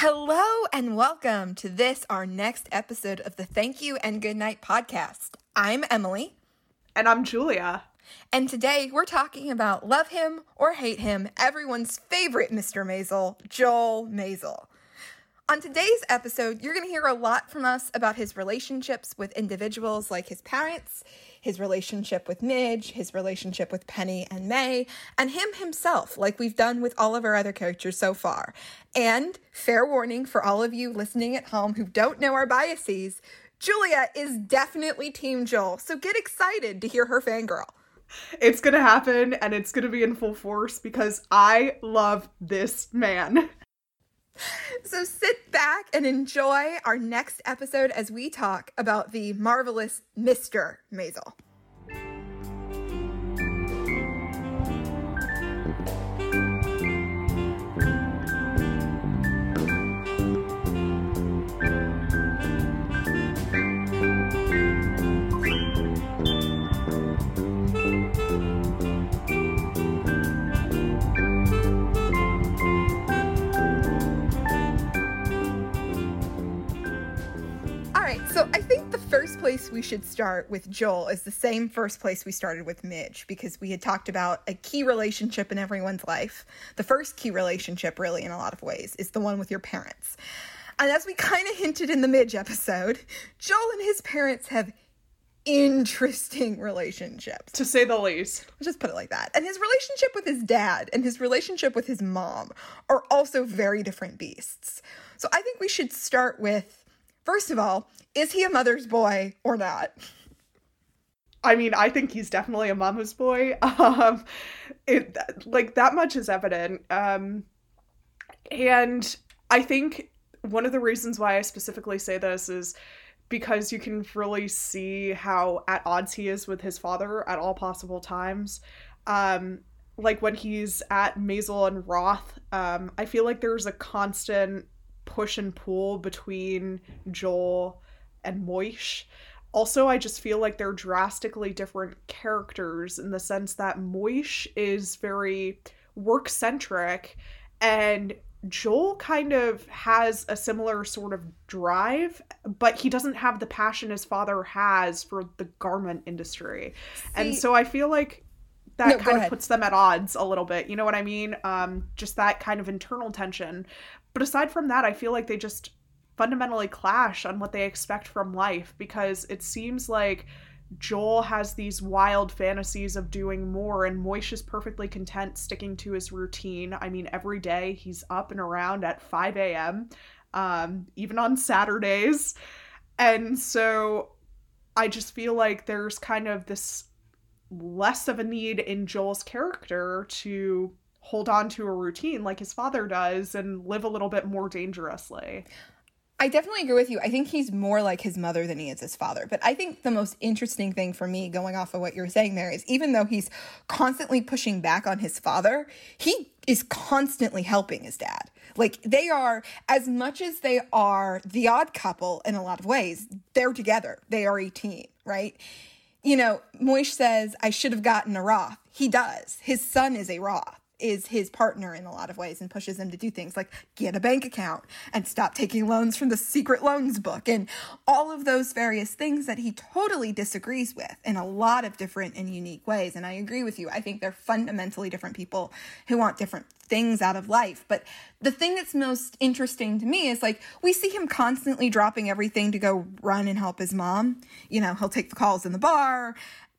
Hello and welcome to this, our next episode of the Thank You and Good Night podcast. I'm Emily. And I'm Julia. And today we're talking about love him or hate him, everyone's favorite Mr. Maisel, Joel Maisel. On today's episode, you're going to hear a lot from us about his relationships with individuals like his parents, his relationship with Midge, his relationship with Penny and Mei, and him himself, like we've done with all of our other characters so far. And fair warning for all of you listening at home who don't know our biases, Julia is definitely Team Joel, so get excited to hear her fangirl. It's gonna happen and it's gonna be in full force because I love this man. So sit back and enjoy our next episode as we talk about the marvelous Mr. Maisel. So I think the first place we should start with Joel is the same first place we started with Midge because we had talked about a key relationship in everyone's life. The first key relationship, really, in a lot of ways, is the one with your parents. And as we kind of hinted in the Midge episode, Joel and his parents have interesting relationships. To say the least. Let's just put it like that. And his relationship with his dad and his relationship with his mom are also very different beasts. So I think we should start with First of all, is he a mother's boy or not? I mean, I think he's definitely a mama's boy. Um, it like that much is evident. Um, and I think one of the reasons why I specifically say this is because you can really see how at odds he is with his father at all possible times. Um, like when he's at Maisel and Roth, um, I feel like there's a constant push and pull between Joel and Moish. Also, I just feel like they're drastically different characters in the sense that Moish is very work centric and Joel kind of has a similar sort of drive, but he doesn't have the passion his father has for the garment industry. See, and so I feel like that no, kind of puts them at odds a little bit. You know what I mean? Um, just that kind of internal tension. But aside from that, I feel like they just fundamentally clash on what they expect from life because it seems like Joel has these wild fantasies of doing more, and Moish is perfectly content sticking to his routine. I mean, every day he's up and around at 5 a.m., um, even on Saturdays. And so I just feel like there's kind of this less of a need in Joel's character to hold on to a routine like his father does and live a little bit more dangerously. I definitely agree with you. I think he's more like his mother than he is his father. But I think the most interesting thing for me, going off of what you're saying there, is even though he's constantly pushing back on his father, he is constantly helping his dad. Like they are, as much as they are the odd couple in a lot of ways, they're together. They are a team, right? You know, Moish says, I should have gotten a Roth. He does. His son is a Roth is his partner in a lot of ways and pushes him to do things like get a bank account and stop taking loans from the secret loans book and all of those various things that he totally disagrees with in a lot of different and unique ways. And I agree with you. I think they're fundamentally different people who want different things out of life. But the thing that's most interesting to me is like we see him constantly dropping everything to go run and help his mom. You know, he'll take the calls in the bar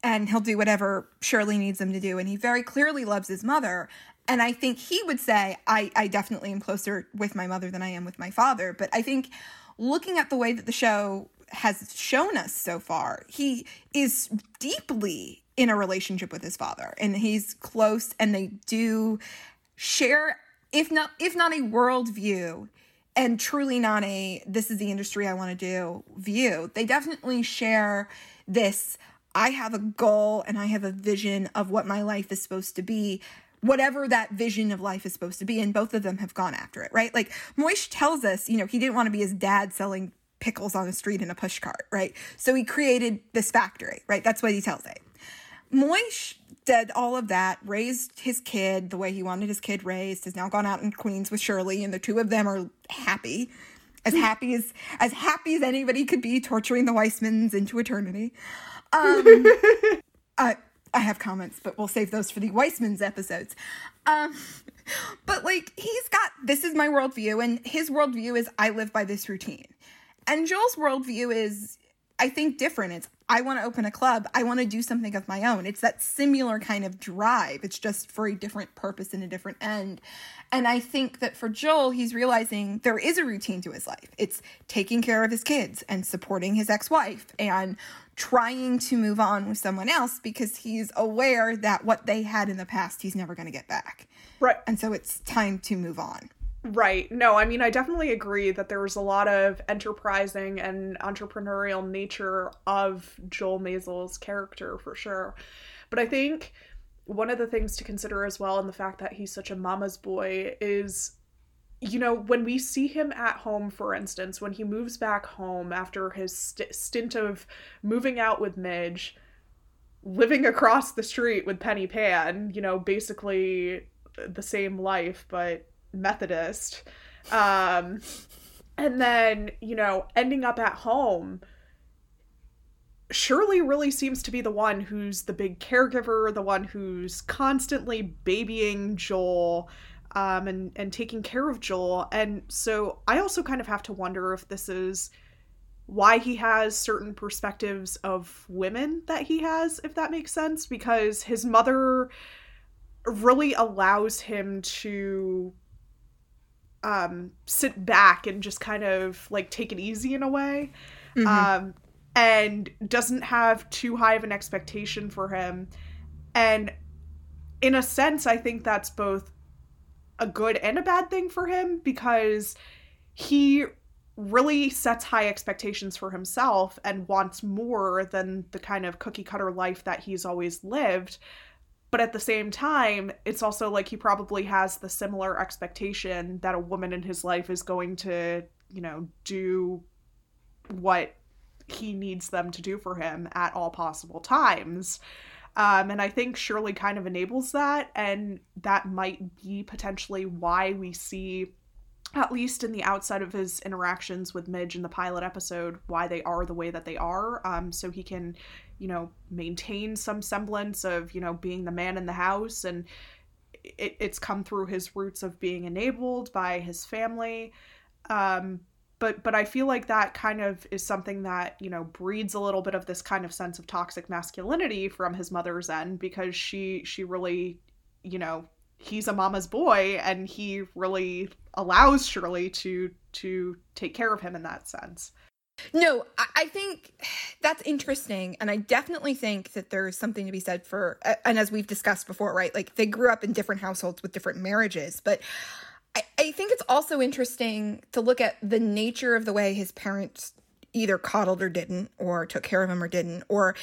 and he'll do whatever Shirley needs him to do. And he very clearly loves his mother. And I think he would say, I, I definitely am closer with my mother than I am with my father. But I think looking at the way that the show has shown us so far, he is deeply in a relationship with his father and he's close and they do share if not if not a worldview and truly not a this is the industry I want to do view. They definitely share this I have a goal and I have a vision of what my life is supposed to be, whatever that vision of life is supposed to be. And both of them have gone after it, right? Like Moish tells us, you know, he didn't want to be his dad selling pickles on the street in a push cart, right? So he created this factory, right? That's what he tells it. Moish did all of that, raised his kid the way he wanted his kid raised, has now gone out in Queens with Shirley, and the two of them are happy. As hmm. happy as as happy as anybody could be torturing the Weissmans into eternity. Um I I have comments, but we'll save those for the Weissmans episodes. Um but like he's got this is my worldview, and his worldview is I live by this routine. And Joel's worldview is I think different. It's I want to open a club. I want to do something of my own. It's that similar kind of drive. It's just for a different purpose and a different end. And I think that for Joel, he's realizing there is a routine to his life. It's taking care of his kids and supporting his ex-wife and trying to move on with someone else because he's aware that what they had in the past he's never going to get back. Right. And so it's time to move on. Right. No, I mean, I definitely agree that there was a lot of enterprising and entrepreneurial nature of Joel Maisel's character for sure. But I think one of the things to consider as well, and the fact that he's such a mama's boy, is you know, when we see him at home, for instance, when he moves back home after his st- stint of moving out with Midge, living across the street with Penny Pan, you know, basically the same life, but Methodist. Um, and then, you know, ending up at home. Shirley really seems to be the one who's the big caregiver, the one who's constantly babying Joel um, and, and taking care of Joel. And so I also kind of have to wonder if this is why he has certain perspectives of women that he has, if that makes sense, because his mother really allows him to um sit back and just kind of like take it easy in a way mm-hmm. um and doesn't have too high of an expectation for him and in a sense i think that's both a good and a bad thing for him because he really sets high expectations for himself and wants more than the kind of cookie cutter life that he's always lived. But at the same time it's also like he probably has the similar expectation that a woman in his life is going to you know do what he needs them to do for him at all possible times um, and i think shirley kind of enables that and that might be potentially why we see at least in the outside of his interactions with Midge in the pilot episode, why they are the way that they are. Um, so he can, you know, maintain some semblance of, you know, being the man in the house. And it, it's come through his roots of being enabled by his family. Um, but but I feel like that kind of is something that you know breeds a little bit of this kind of sense of toxic masculinity from his mother's end because she she really you know he's a mama's boy and he really allows Shirley to to take care of him in that sense. No, I think that's interesting. And I definitely think that there's something to be said for, and as we've discussed before, right? Like they grew up in different households with different marriages. But I, I think it's also interesting to look at the nature of the way his parents either coddled or didn't, or took care of him or didn't, or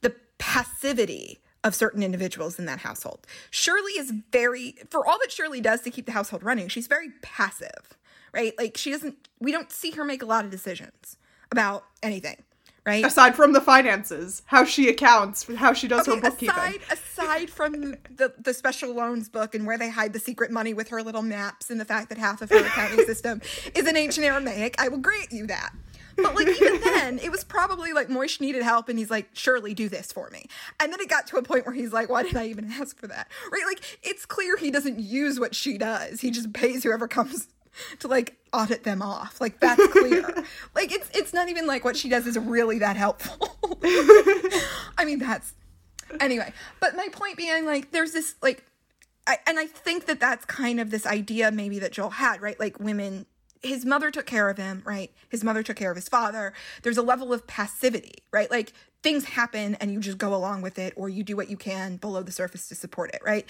the passivity of certain individuals in that household. Shirley is very, for all that Shirley does to keep the household running, she's very passive, right? Like she doesn't, we don't see her make a lot of decisions about anything. Right. Aside from the finances, how she accounts, how she does okay, her bookkeeping. Aside, aside from the, the special loans book and where they hide the secret money with her little maps and the fact that half of her accounting system is in ancient Aramaic, I will grant you that. But like even then, it was probably like Moish needed help, and he's like, "Shirley do this for me." And then it got to a point where he's like, "Why did I even ask for that?" Right? Like it's clear he doesn't use what she does. He just pays whoever comes to like audit them off. Like that's clear. like it's it's not even like what she does is really that helpful. I mean that's anyway. But my point being like there's this like I, and I think that that's kind of this idea maybe that Joel had, right? Like women his mother took care of him, right? His mother took care of his father. There's a level of passivity, right? Like things happen and you just go along with it or you do what you can below the surface to support it, right?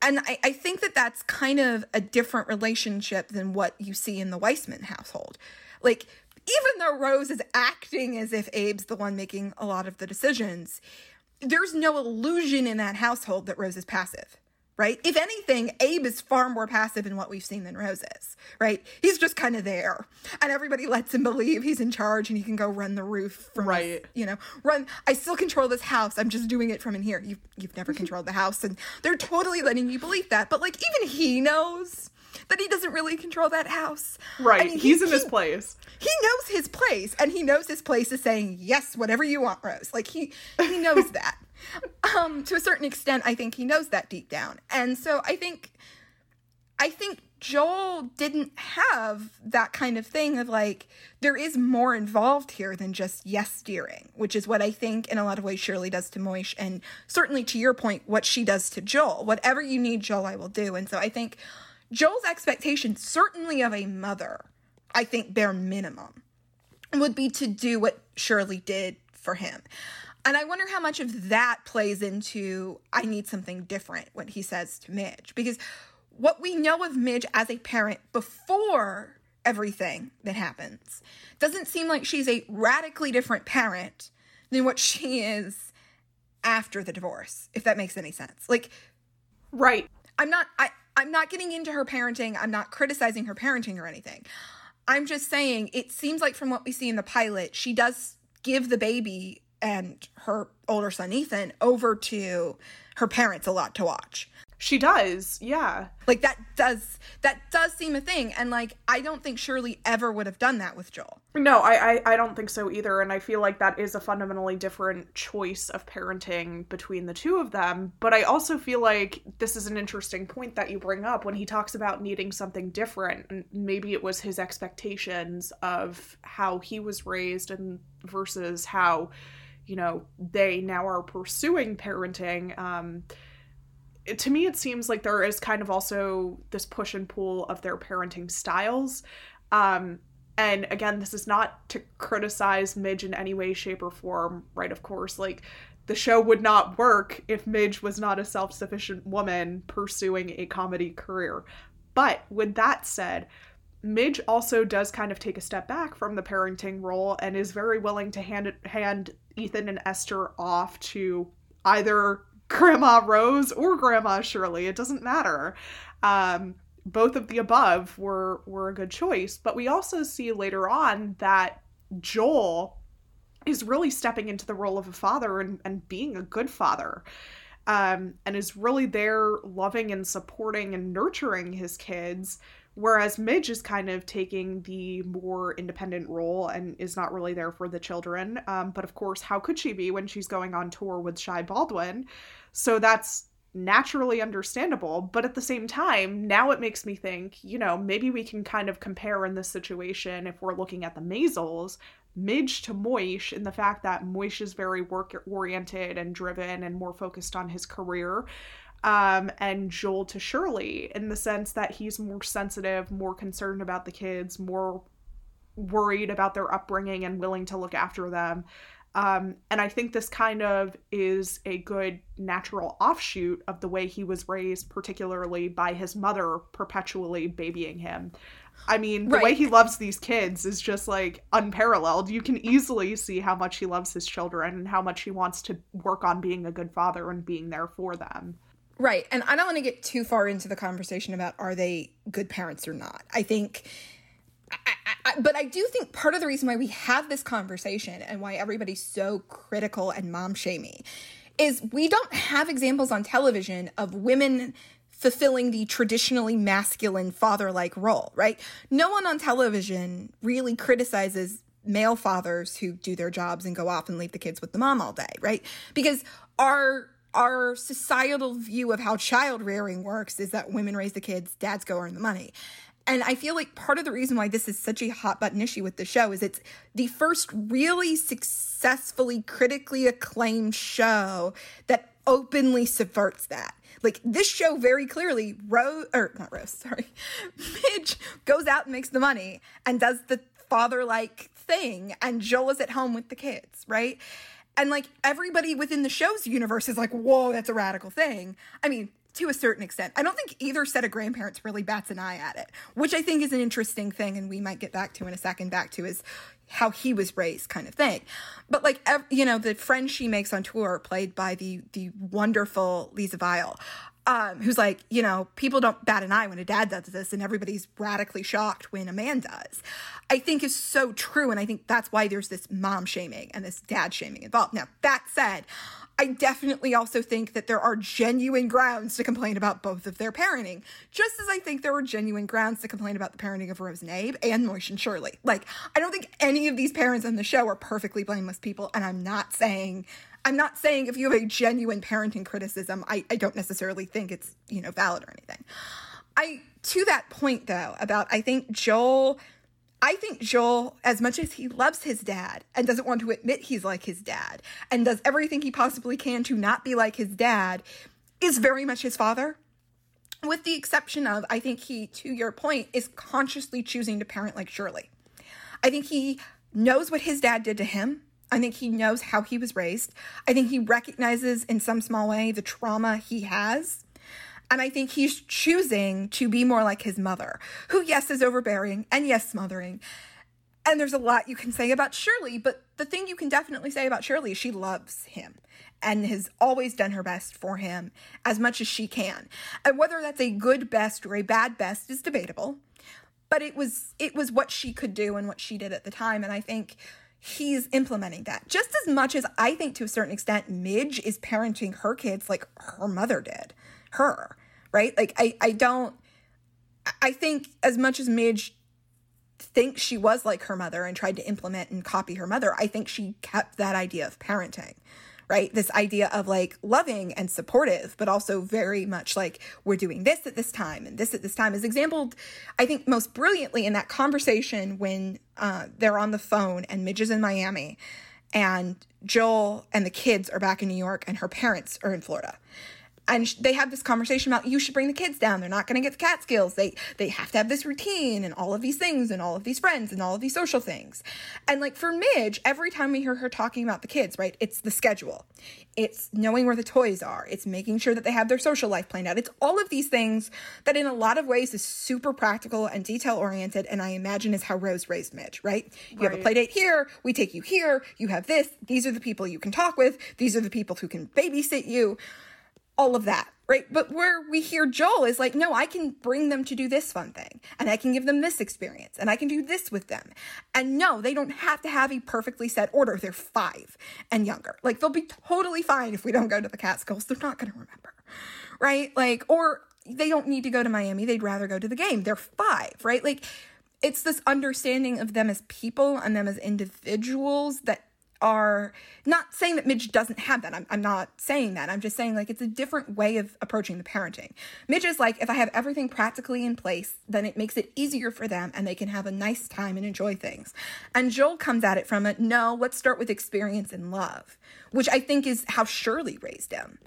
And I, I think that that's kind of a different relationship than what you see in the Weissman household. Like, even though Rose is acting as if Abe's the one making a lot of the decisions, there's no illusion in that household that Rose is passive right? If anything, Abe is far more passive in what we've seen than Rose is, right? He's just kind of there. And everybody lets him believe he's in charge and he can go run the roof from right. You know, run I still control this house. I'm just doing it from in here. You've you've never controlled the house and they're totally letting you believe that. But like even he knows that he doesn't really control that house. Right. I mean, he's he, in his place. He knows his place and he knows his place is saying, "Yes, whatever you want, Rose." Like he he knows that um, to a certain extent, I think he knows that deep down. And so I think, I think Joel didn't have that kind of thing of like, there is more involved here than just yes steering, which is what I think in a lot of ways Shirley does to Moish, and certainly to your point, what she does to Joel. Whatever you need, Joel, I will do. And so I think Joel's expectation, certainly of a mother, I think bare minimum, would be to do what Shirley did for him. And I wonder how much of that plays into I need something different when he says to Midge. Because what we know of Midge as a parent before everything that happens doesn't seem like she's a radically different parent than what she is after the divorce, if that makes any sense. Like Right. I'm not I, I'm not getting into her parenting. I'm not criticizing her parenting or anything. I'm just saying it seems like from what we see in the pilot, she does give the baby and her older son Ethan over to her parents a lot to watch. She does, yeah. Like that does that does seem a thing, and like I don't think Shirley ever would have done that with Joel. No, I, I I don't think so either, and I feel like that is a fundamentally different choice of parenting between the two of them. But I also feel like this is an interesting point that you bring up when he talks about needing something different, and maybe it was his expectations of how he was raised and versus how you know they now are pursuing parenting um to me it seems like there is kind of also this push and pull of their parenting styles. Um and again this is not to criticize midge in any way shape or form right? Of course like the show would not work if midge was not a self-sufficient woman pursuing a comedy career. But with that said Midge also does kind of take a step back from the parenting role and is very willing to hand hand Ethan and Esther off to either Grandma Rose or Grandma Shirley. It doesn't matter. Um, both of the above were were a good choice, but we also see later on that Joel is really stepping into the role of a father and, and being a good father. Um, and is really there loving and supporting and nurturing his kids Whereas Midge is kind of taking the more independent role and is not really there for the children. Um, but of course, how could she be when she's going on tour with Shy Baldwin? So that's naturally understandable. But at the same time, now it makes me think, you know, maybe we can kind of compare in this situation if we're looking at the Maisels, Midge to Moish in the fact that Moish is very work oriented and driven and more focused on his career um, and Joel to Shirley in the sense that he's more sensitive, more concerned about the kids, more worried about their upbringing and willing to look after them. Um, and I think this kind of is a good natural offshoot of the way he was raised, particularly by his mother perpetually babying him. I mean, the right. way he loves these kids is just like unparalleled. You can easily see how much he loves his children and how much he wants to work on being a good father and being there for them. Right. And I don't want to get too far into the conversation about are they good parents or not. I think, I, I, but I do think part of the reason why we have this conversation and why everybody's so critical and mom shamey is we don't have examples on television of women fulfilling the traditionally masculine father like role, right? No one on television really criticizes male fathers who do their jobs and go off and leave the kids with the mom all day, right? Because our our societal view of how child rearing works is that women raise the kids, dads go earn the money. And I feel like part of the reason why this is such a hot button issue with the show is it's the first really successfully critically acclaimed show that openly subverts that. Like this show very clearly, Rose or not Rose, sorry, Midge goes out and makes the money and does the father like thing, and Joel is at home with the kids, right? And like everybody within the show's universe is like, whoa, that's a radical thing. I mean, to a certain extent. I don't think either set of grandparents really bats an eye at it, which I think is an interesting thing, and we might get back to in a second. Back to is how he was raised, kind of thing. But like, you know, the friend she makes on tour, played by the the wonderful Liza Weil. Um, who's like, you know, people don't bat an eye when a dad does this, and everybody's radically shocked when a man does. I think is so true, and I think that's why there's this mom shaming and this dad shaming involved. Now, that said, I definitely also think that there are genuine grounds to complain about both of their parenting, just as I think there are genuine grounds to complain about the parenting of Rose and Abe and Moish and Shirley. Like, I don't think any of these parents on the show are perfectly blameless people, and I'm not saying I'm not saying if you have a genuine parenting criticism, I, I don't necessarily think it's, you know, valid or anything. I to that point though, about I think Joel I think Joel, as much as he loves his dad and doesn't want to admit he's like his dad and does everything he possibly can to not be like his dad, is very much his father. With the exception of, I think he, to your point, is consciously choosing to parent like Shirley. I think he knows what his dad did to him I think he knows how he was raised. I think he recognizes in some small way the trauma he has. And I think he's choosing to be more like his mother, who, yes, is overbearing and yes, smothering. And there's a lot you can say about Shirley, but the thing you can definitely say about Shirley is she loves him and has always done her best for him as much as she can. And whether that's a good best or a bad best is debatable, but it was it was what she could do and what she did at the time and I think he's implementing that just as much as I think to a certain extent Midge is parenting her kids like her mother did her, right? Like I I don't I think as much as Midge thinks she was like her mother and tried to implement and copy her mother, I think she kept that idea of parenting right? This idea of like loving and supportive, but also very much like we're doing this at this time and this at this time is exampled, I think, most brilliantly in that conversation when uh, they're on the phone and Midge is in Miami and Joel and the kids are back in New York and her parents are in Florida and they have this conversation about you should bring the kids down. They're not going to get the Catskills they they have to have this routine and all of these things and all of these friends and all of these social things. And like for midge every time we hear her talking about the kids right it's the schedule. It's knowing where the toys are. It's making sure that they have their social life planned out. It's all of these things that in a lot of ways is super practical and detail oriented and i imagine is how rose raised midge right? You right. have a play date here. We take you here. You have this. These are the people you can talk with. These are the people who can babysit you all of that, right? But where we hear Joel is like, no, I can bring them to do this fun thing and I can give them this experience and I can do this with them. And no, they don't have to have a perfectly set order. They're five and younger. Like they'll be totally fine if we don't go to the Catskills. They're not going to remember, right? Like, or they don't need to go to Miami. They'd rather go to the game. They're five, right? Like, it's this understanding of them as people and them as individuals that are not saying that Midge doesn't have that. I'm, I'm not saying that. I'm just saying like it's a different way of approaching the parenting. Midge is like, if I have everything practically in place, then it makes it easier for them and they can have a nice time and enjoy things. And Joel comes at it from a no, let's start with experience and love, which I think is how Shirley raised him.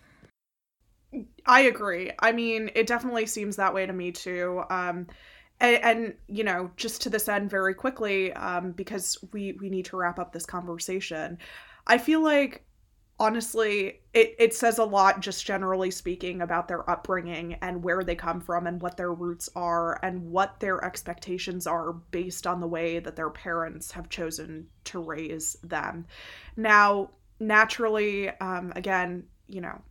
I agree. I mean, it definitely seems that way to me too. Um, and, and, you know just to this end very quickly um, because we we need to wrap up this conversation. I feel like honestly it, it says a lot just generally speaking about their upbringing and where they come from and what their roots are and what their expectations are based on the way that their parents have chosen to raise them. Now naturally um, again you know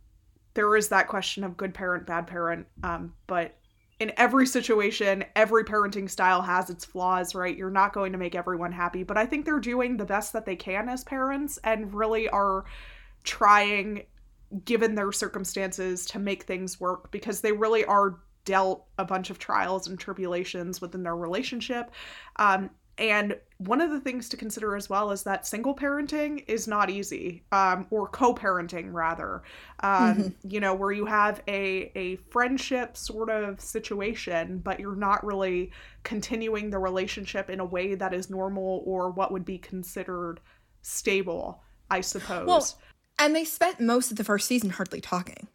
there is that question of good parent bad parent um, but in every situation, every parenting style has its flaws, right? You're not going to make everyone happy, but I think they're doing the best that they can as parents and really are trying, given their circumstances, to make things work because they really are dealt a bunch of trials and tribulations within their relationship. Um, and one of the things to consider as well is that single parenting is not easy, um, or co-parenting rather. Um, mm-hmm. You know, where you have a a friendship sort of situation, but you're not really continuing the relationship in a way that is normal or what would be considered stable. I suppose. Well, and they spent most of the first season hardly talking.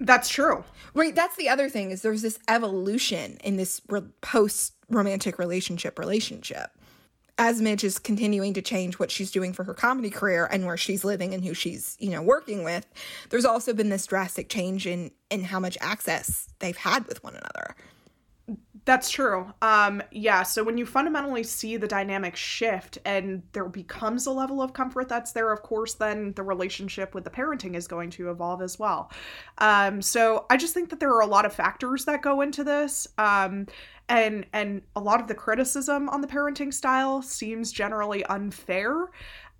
That's true. Right. That's the other thing is there's this evolution in this re- post romantic relationship relationship. As Midge is continuing to change what she's doing for her comedy career and where she's living and who she's, you know, working with, there's also been this drastic change in in how much access they've had with one another. That's true. Um, yeah, so when you fundamentally see the dynamic shift and there becomes a level of comfort that's there, of course, then the relationship with the parenting is going to evolve as well. Um, so I just think that there are a lot of factors that go into this. Um, and and a lot of the criticism on the parenting style seems generally unfair.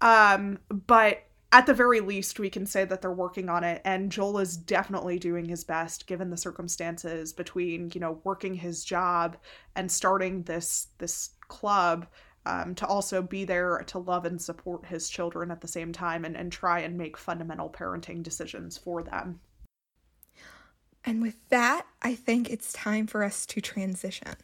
Um, but at the very least, we can say that they're working on it, and Joel is definitely doing his best given the circumstances between you know working his job and starting this this club. Um, to also be there to love and support his children at the same time and, and try and make fundamental parenting decisions for them. And with that, I think it's time for us to transition.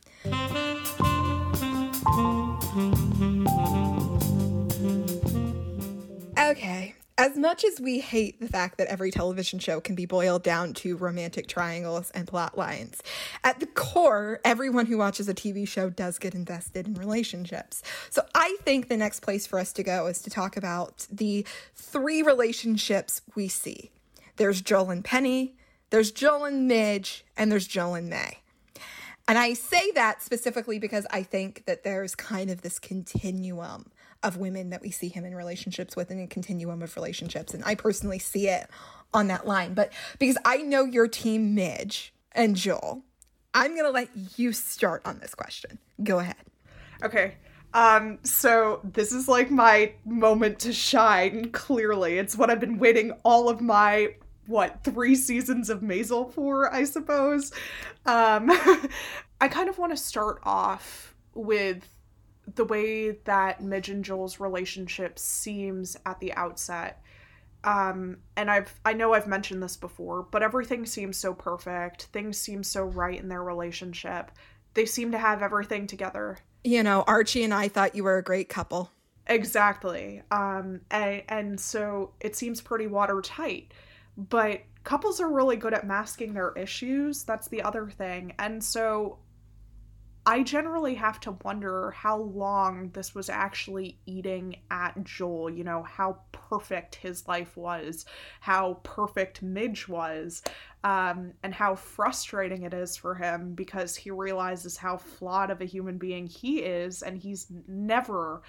Okay. As much as we hate the fact that every television show can be boiled down to romantic triangles and plot lines, at the core, everyone who watches a TV show does get invested in relationships. So I think the next place for us to go is to talk about the three relationships we see. There's Joel and Penny, there's Joel and Midge, and there's Joel and Mei. And I say that specifically because I think that there's kind of this continuum of women that we see him in relationships with and a continuum of relationships. And I personally see it on that line. But because I know your team, Midge and Joel, I'm going to let you start on this question. Go ahead. Okay. Um, so this is like my moment to shine, clearly. It's what I've been waiting all of my what three seasons of Maisel for, I suppose. Um, I kind of want to start off with the way that Midge and Joel's relationship seems at the outset. Um, and I've I know I've mentioned this before, but everything seems so perfect. Things seem so right in their relationship. They seem to have everything together. You know, Archie and I thought you were a great couple. Exactly. Um, and, and so it seems pretty watertight. But couples are really good at masking their issues. That's the other thing. And so I generally have to wonder how long this was actually eating at Joel, you know, how perfect his life was, how perfect Midge was, um, and how frustrating it is for him because he realizes how flawed of a human being he is, and he's never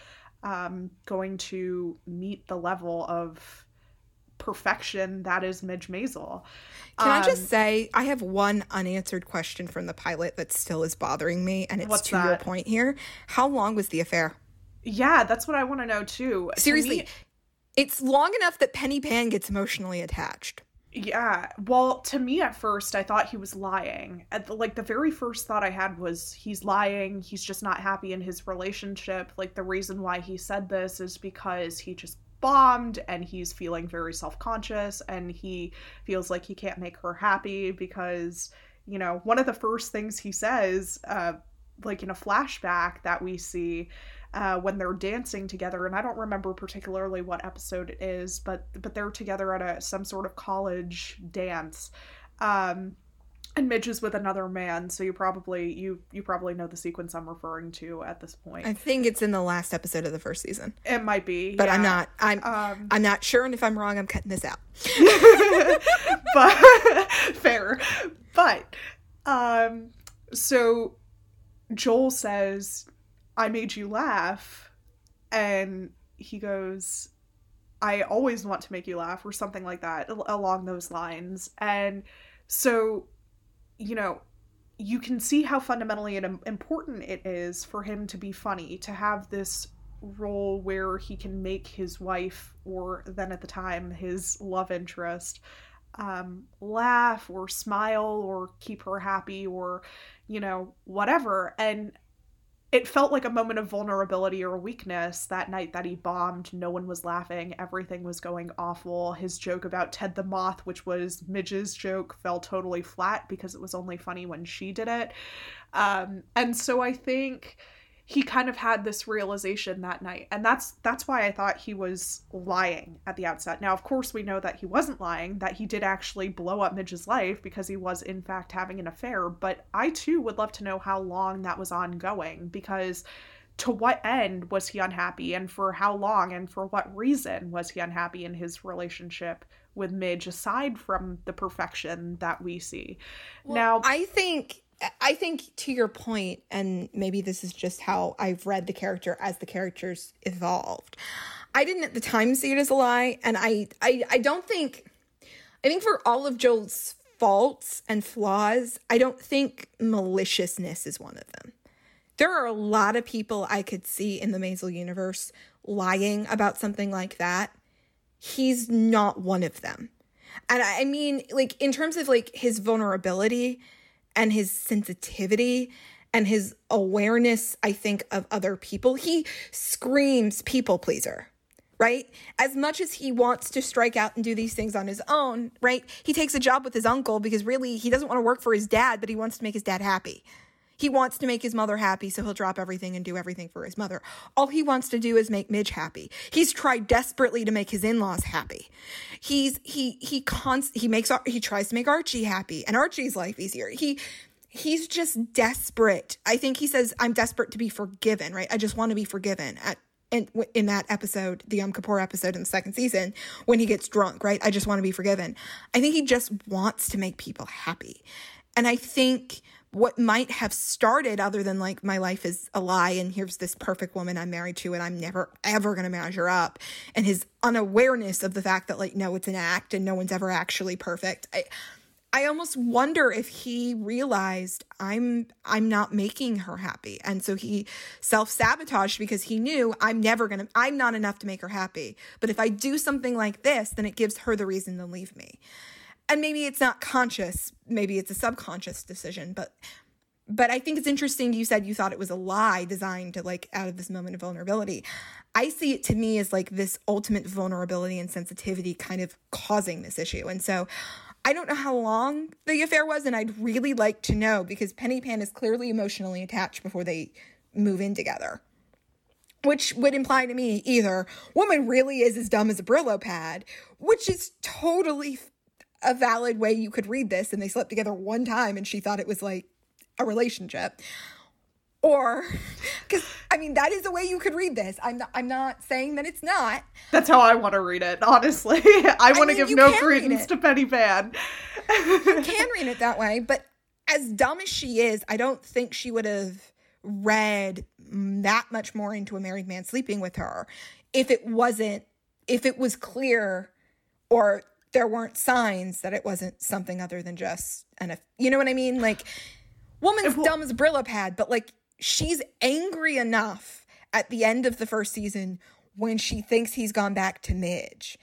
um, going to meet the level of perfection that is Midge Maisel. Can um, I just um, say I have one unanswered question from the pilot that still is bothering me, and it's to that? your point here. How long was the affair? Yeah, that's what I want to know too. Seriously, to me, it's long enough that Penny Pan gets emotionally attached. Yeah. Well, to me at first, I thought he was lying. At the, like the very first thought I had was he's lying. He's just not happy in his relationship. Like the reason why he said this is because he just bombed and he's feeling very self-conscious and he feels like he can't make her happy because you know one of the first things he says uh like in a flashback that we see uh, when they're dancing together and i don't remember particularly what episode it is but but they're together at a some sort of college dance um and Midge is with another man, so you probably you you probably know the sequence I'm referring to at this point. I think it's in the last episode of the first season. It might be, but yeah. I'm not. I'm um, I'm not sure, and if I'm wrong, I'm cutting this out. but fair, but um, so Joel says, "I made you laugh," and he goes, "I always want to make you laugh," or something like that along those lines, and so you know, you can see how fundamentally important it is for him to be funny, to have this role where he can make his wife, or then at the time, his love interest, um, laugh or smile or keep her happy or, you know, whatever. And it felt like a moment of vulnerability or weakness that night that he bombed. No one was laughing. Everything was going awful. His joke about Ted the Moth, which was Midge's joke, fell totally flat because it was only funny when she did it. Um, and so I think he kind of had this realization that night. And that's that's why i thought he was lying at the outset. Now of course we know that he wasn't lying that he did actually blow up midge's life because he was in fact having an affair. But i too would love to know how long that was ongoing because to what end was he unhappy? And for how long and for what reason was he unhappy in his relationship with Midge aside from the perfection that we see. Well, now, I think I think to your point, and maybe this is just how I've read the character as the characters evolved. I didn't at the time see it as a lie, and I I, I don't think I think for all of Joel's faults and flaws, I don't think maliciousness is one of them. There are a lot of people I could see in the Maisel universe lying about something like that. He's not one of them. And I mean, like, in terms of like his vulnerability and his sensitivity and his awareness, I think, of other people, he screams people pleaser right? As much as he wants to strike out and do these things on his own, right? He takes a job with his uncle because really he doesn't want to work for his dad, but he wants to make his dad happy. He wants to make his mother happy, so he'll drop everything and do everything for his mother. All he wants to do is make Midge happy. He's tried desperately to make his in-laws happy. He's he he const he makes he tries to make Archie happy and Archie's life easier. He he's just desperate. I think he says I'm desperate to be forgiven, right? I just want to be forgiven at in, in that episode, the Yom Kippur episode in the second season, when he gets drunk, right? I just want to be forgiven. I think he just wants to make people happy. And I think what might have started other than like my life is a lie and here's this perfect woman I'm married to and I'm never ever going to measure up and his unawareness of the fact that like no it's an act and no one's ever actually perfect. I I almost wonder if he realized I'm I'm not making her happy. And so he self-sabotaged because he knew I'm never going to I'm not enough to make her happy. But if I do something like this, then it gives her the reason to leave me and maybe it's not conscious maybe it's a subconscious decision but but i think it's interesting you said you thought it was a lie designed to like out of this moment of vulnerability. I see it to me as like this ultimate vulnerability and sensitivity kind of causing this issue. And so i don't know how long the affair was and i'd really like to know because penny pan is clearly emotionally attached before they move in together which would imply to me either woman really is as dumb as a Brillo pad, which is totally a valid way you could read this and they slept together one time and she thought it was like a relationship. Or because i mean that is the way you could read this. I'm not i'm not saying that it's not. That's how i want to read it honestly. I want to give no credence to penny pan. You can read it that way but as dumb as she is i don't think she would have read that much more into a married man sleeping with her if it wasn't if it was clear or there weren't signs that it wasn't something other than just an you know what I mean? Like woman's well, dumb as Brillo pad, but like she's angry enough at the end of the first season when she thinks he's gone back to Midge.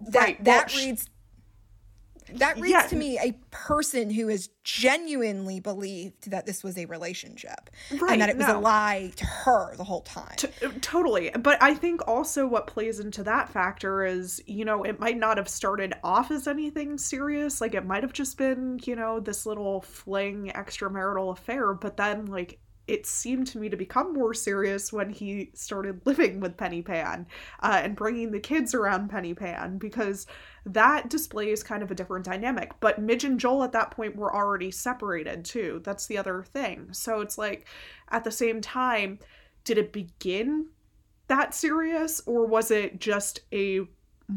That right. that well, reads that reads yeah. to me a person who has genuinely believed that this was a relationship right, and that it was no. a lie to her the whole time. T- totally. But I think also what plays into that factor is, you know, it might not have started off as anything serious. Like it might have just been, you know, this little fling extramarital affair, but then like it seemed to me to become more serious when he started living with Penny Pan uh, and bringing the kids around Penny Pan because that displays kind of a different dynamic. But Midge and Joel at that point were already separated too. That's the other thing. So it's like at the same time, did it begin that serious or was it just a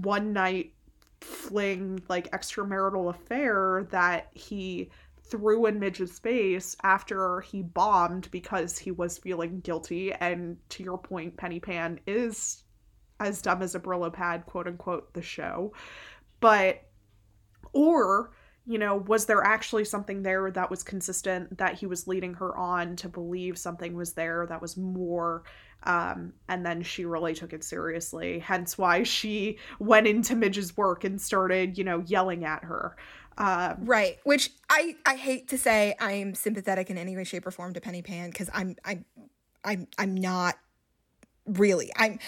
one night fling, like extramarital affair that he threw in Midge's face after he bombed because he was feeling guilty. And to your point, Penny Pan is as dumb as a Brillo pad, quote unquote, the show. But, or, you know, was there actually something there that was consistent that he was leading her on to believe something was there that was more? Um, and then she really took it seriously, hence why she went into Midge's work and started, you know, yelling at her. Um, right, which I I hate to say I'm sympathetic in any way, shape, or form to Penny Pan because I'm I'm I'm I'm not really. I'm,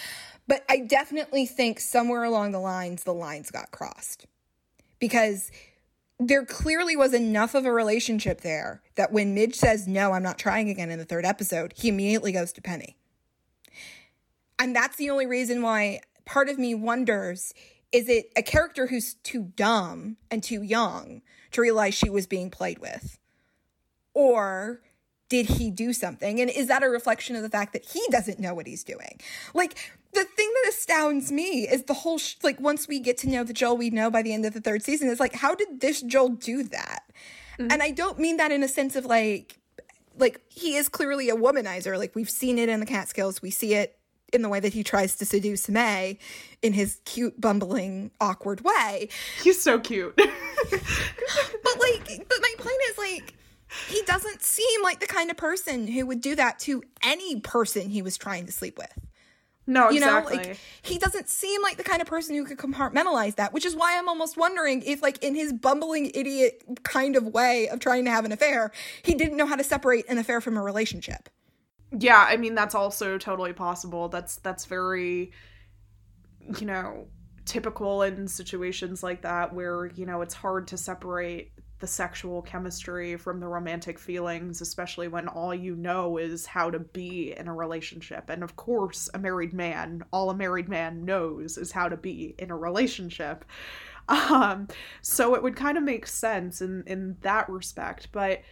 but I definitely think somewhere along the lines the lines got crossed. Because there clearly was enough of a relationship there that when Midge says no, I'm not trying again in the third episode, he immediately goes to Penny. And that's the only reason why part of me wonders is it a character who's too dumb and too young to realize she was being played with? Or did he do something? And is that a reflection of the fact that he doesn't know what he's doing? Like, the thing that astounds me is the whole, sh- like, once we get to know the Joel we know by the end of the third season, is like, how did this Joel do that? Mm-hmm. And I don't mean that in a sense of like like he is clearly a womanizer. Like we've seen it in the Catskills. We see it in the way that he tries to seduce Mei in his cute, bumbling, awkward way. He's so cute. but like, but my point is like, he doesn't seem like the kind of person who would do that to any person he was trying to sleep with. No, exactly. You know, like he doesn't seem like the kind of person who could compartmentalize that, which is why I'm almost wondering if, like, in his bumbling idiot kind of way of trying to have an affair, he didn't know how to separate an affair from a relationship. Yeah, I mean that's also totally possible. That's that's very you know, typical in situations like that where, you know, it's hard to separate the sexual chemistry from the romantic feelings, especially when all you know is how to be in a relationship. And of course, a married man, all a married man knows is how to be in a relationship. Um, so it would kind of make sense in in that respect, but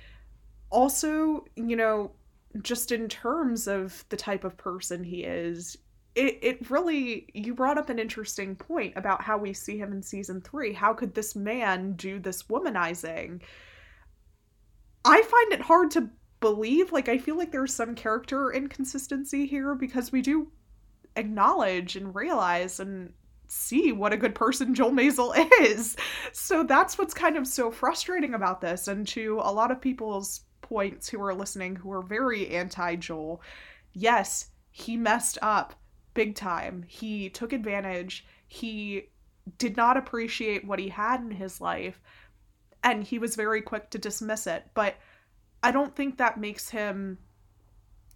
also, you know, just in terms of the type of person he is, it, it really you brought up an interesting point about how we see him in season three how could this man do this womanizing i find it hard to believe like i feel like there's some character inconsistency here because we do acknowledge and realize and see what a good person Joel Maisel is. So that's what's kind of so frustrating about this. And to a lot of people's points who are listening who are very anti Joel, yes, he messed up big time. He took advantage. He did not appreciate what he had in his life and he was very quick to dismiss it. But I don't think that makes him,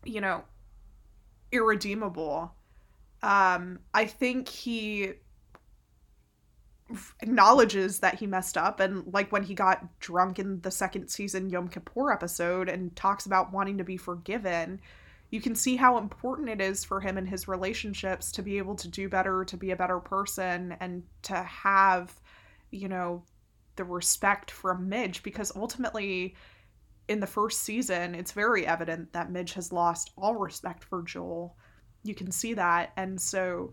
you know, irredeemable. Um, I think he acknowledges that he messed up and like when he got drunk in the second season Yom Kippur episode and talks about wanting to be forgiven you can see how important it is for him in his relationships to be able to do better, to be a better person, and to have, you know, the respect from Midge because ultimately in the first season, it's very evident that Midge has lost all respect for Joel. You can see that. And so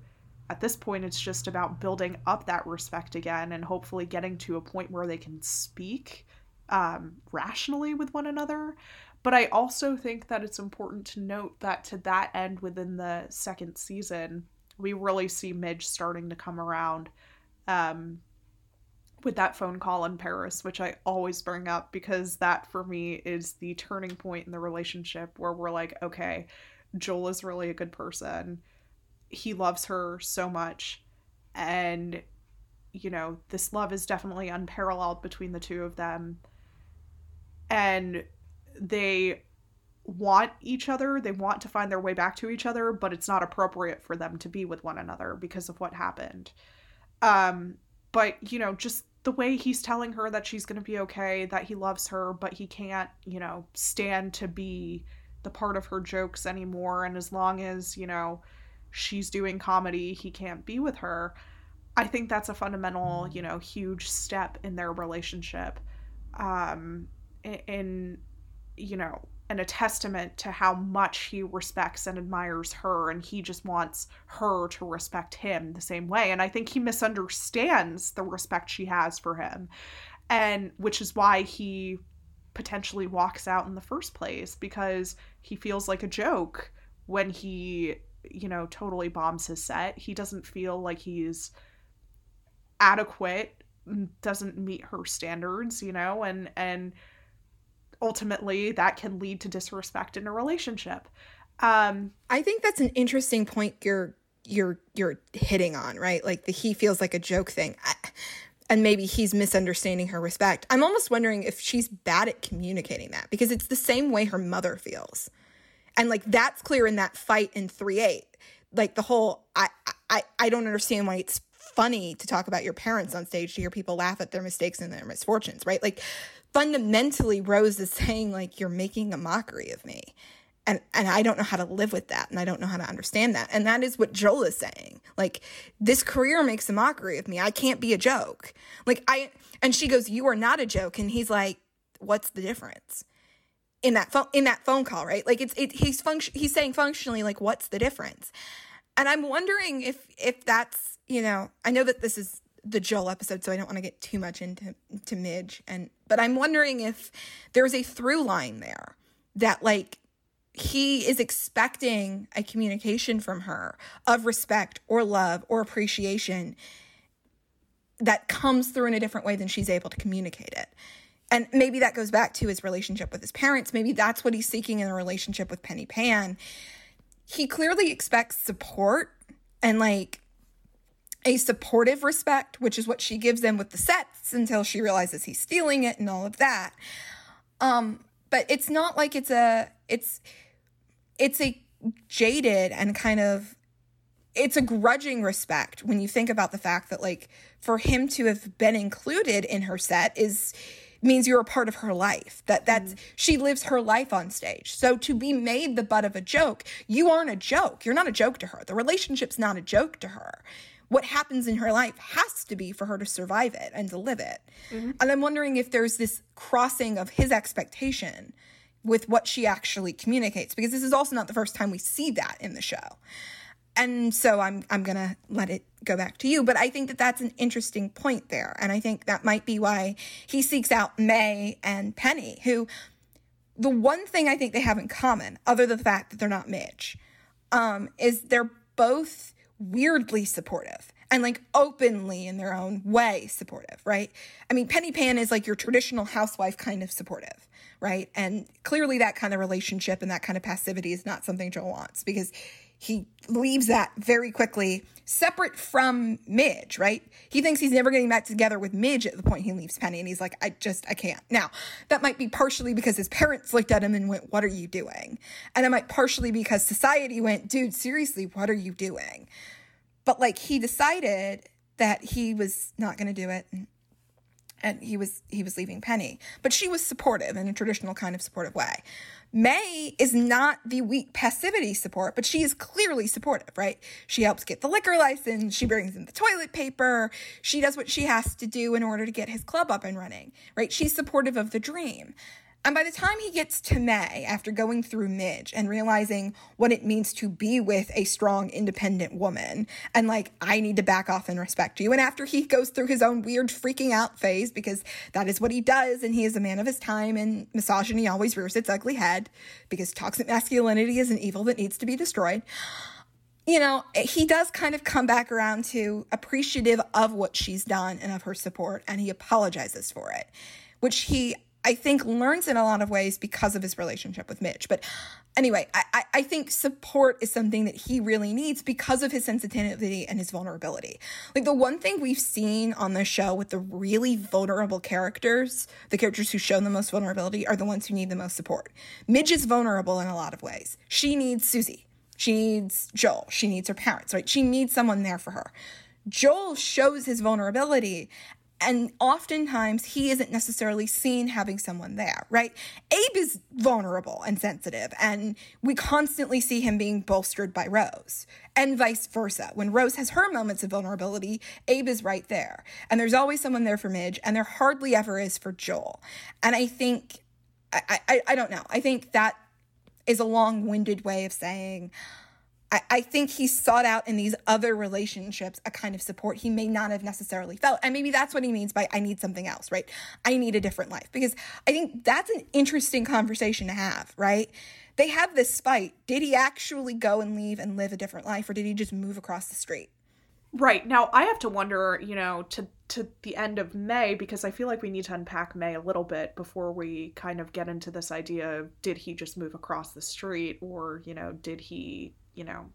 at this point, it's just about building up that respect again and hopefully getting to a point where they can speak um, rationally with one another. But I also think that it's important to note that to that end within the second season, we really see Midge starting to come around um, with that phone call in Paris, which I always bring up because that for me is the turning point in the relationship where we're like, okay, Joel is really a good person. He loves her so much. And, you know, this love is definitely unparalleled between the two of them. And they want each other, they want to find their way back to each other, but it's not appropriate for them to be with one another because of what happened. Um, but you know, just the way he's telling her that she's going to be okay, that he loves her, but he can't, you know, stand to be the part of her jokes anymore and as long as, you know, she's doing comedy, he can't be with her. I think that's a fundamental, you know, huge step in their relationship. Um in you know, and a testament to how much he respects and admires her and he just wants her to respect him the same way and i think he misunderstands the respect she has for him and which is why he potentially walks out in the first place because he feels like a joke when he you know totally bombs his set he doesn't feel like he's adequate doesn't meet her standards you know and and ultimately that can lead to disrespect in a relationship. Um, I think that's an interesting point you're you're you're hitting on, right? Like the he feels like a joke thing. I, and maybe he's misunderstanding her respect. I'm almost wondering if she's bad at communicating that because it's the same way her mother feels. And like that's clear in that fight in 3-8. Like the whole I I I don't understand why it's funny to talk about your parents on stage to hear people laugh at their mistakes and their misfortunes, right? Like fundamentally Rose is saying like you're making a mockery of me. And and I don't know how to live with that and I don't know how to understand that. And that is what Joel is saying. Like this career makes a mockery of me. I can't be a joke. Like I and she goes you are not a joke and he's like what's the difference? In that phone in that phone call, right? Like it's it he's function he's saying functionally like what's the difference? And I'm wondering if if that's, you know, I know that this is the Joel episode, so I don't want to get too much into to Midge. And but I'm wondering if there's a through line there that like he is expecting a communication from her of respect or love or appreciation that comes through in a different way than she's able to communicate it. And maybe that goes back to his relationship with his parents. Maybe that's what he's seeking in a relationship with Penny Pan. He clearly expects support and like a supportive respect, which is what she gives him with the sets until she realizes he's stealing it and all of that. Um, but it's not like it's a it's it's a jaded and kind of it's a grudging respect when you think about the fact that like for him to have been included in her set is means you're a part of her life that that's mm. she lives her life on stage. So to be made the butt of a joke you aren't a joke. You're not a joke to her. The relationship's not a joke to her. What happens in her life has to be for her to survive it and to live it. Mm-hmm. and i'm wondering if there's this crossing of his expectation with what she actually communicates because this is also not the first time we see that in the show and so i'm i'm going to let it go back to you but i think that that's an interesting point there and i think that might be why he seeks out Mei and penny who the one thing i think they have in common other than the fact that they're not Midge um, is they're both weirdly supportive and like openly in their own way supportive, right? I mean, Penny Pan is like your traditional housewife kind of supportive, right? And clearly that kind of relationship and that kind of passivity is not something Joel wants because he leaves that very quickly, separate from Midge, right? He thinks he's never getting back together with Midge at the point he leaves Penny, and he's like, I just, I can't. Now, that might be partially because his parents looked at him and went, What are you doing? And it might partially because society went, Dude, seriously, what are you doing? But like he decided that he was not going to do it. And, he was he was leaving Penny, but she was supportive in a traditional kind of supportive way. Mei is not the weak passivity support, but she is clearly supportive, right? She helps get the liquor license, she brings in the toilet paper, she does what she has to do in order to get his club up and running, right? She's supportive of the dream. And by the time he gets to Mei, after going through Midge and realizing what it means to be with a strong, independent woman, and like, I need to back off and respect you. And after he goes through his own weird freaking out phase, because that is what he does, and he is a man of his time, and misogyny always rears its ugly head, because toxic masculinity is an evil that needs to be destroyed. You know, he does kind of come back around to appreciative of what she's done and of her support, and he apologizes for it, which he I think learns in a lot of ways because of his relationship with Midge. But anyway, I, I think support is something that he really needs because of his sensitivity and his vulnerability. Like the one thing we've seen on the show with the really vulnerable characters, the characters who show the most vulnerability, are the ones who need the most support. Midge is vulnerable in a lot of ways. She needs Susie. She needs Joel. She needs her parents, right? She needs someone there for her. Joel shows his vulnerability and oftentimes he isn't necessarily seen having someone there, right? Abe is vulnerable and sensitive, and we constantly see him being bolstered by Rose, and vice versa. When Rose has her moments of vulnerability, Abe is right there. And there's always someone there for Midge, and there hardly ever is for Joel. And I think, I, I, I don't know, I think that is a long winded way of saying, I, I think he sought out in these other relationships a kind of support he may not have necessarily felt. And maybe that's what he means by I need something else, right? I need a different life. Because I think that's an interesting conversation to have, right? They have this fight. Did he actually go and leave and live a different life, or did he just move across the street? Right. Now I have to wonder, you know, to to the end of Mei because I feel like we need to unpack Mei a little bit before we kind of get into this idea of did he just move across the street or, you know, did he you know,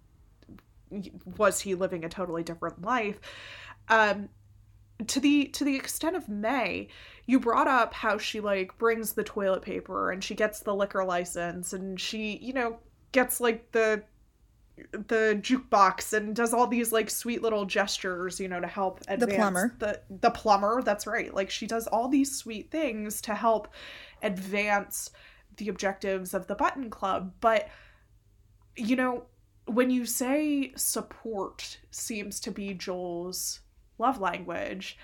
was he living a totally different life? Um, to the to the extent of Mei, you brought up how she like brings the toilet paper and she gets the liquor license and she, you know, gets like the the jukebox and does all these like sweet little gestures, you know, to help advance the plumber. The the plumber, that's right. Like she does all these sweet things to help advance the objectives of the button club, but you know, when you say support seems to be Joel's love language,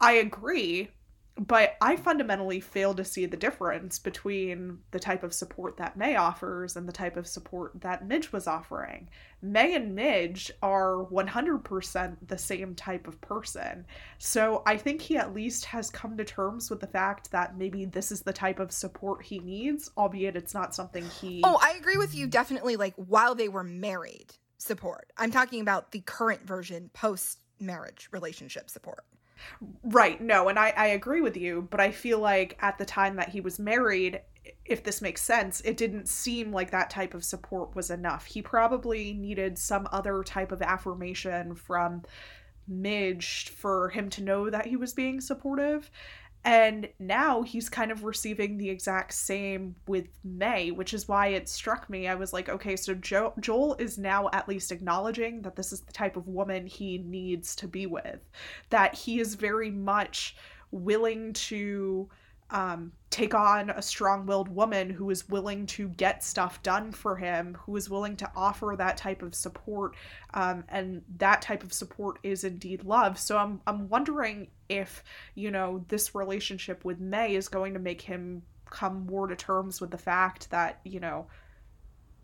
I agree. But I fundamentally fail to see the difference between the type of support that Mei offers and the type of support that Midge was offering. Mei and Midge are 100% the same type of person. So I think he at least has come to terms with the fact that maybe this is the type of support he needs, albeit it's not something he. Oh, I agree with you definitely, like while they were married support. I'm talking about the current version post marriage relationship support. Right. No, and I, I agree with you, but I feel like at the time that he was married, if this makes sense, it didn't seem like that type of support was enough. He probably needed some other type of affirmation from Midge for him to know that he was being supportive. And now he's kind of receiving the exact same with Mei, which is why it struck me. I was like, okay, so jo- Joel is now at least acknowledging that this is the type of woman he needs to be with, that he is very much willing to um, take on a strong willed woman who is willing to get stuff done for him, who is willing to offer that type of support. Um, and that type of support is indeed love. So I'm, I'm wondering if, you know, this relationship with Mei is going to make him come more to terms with the fact that, you know,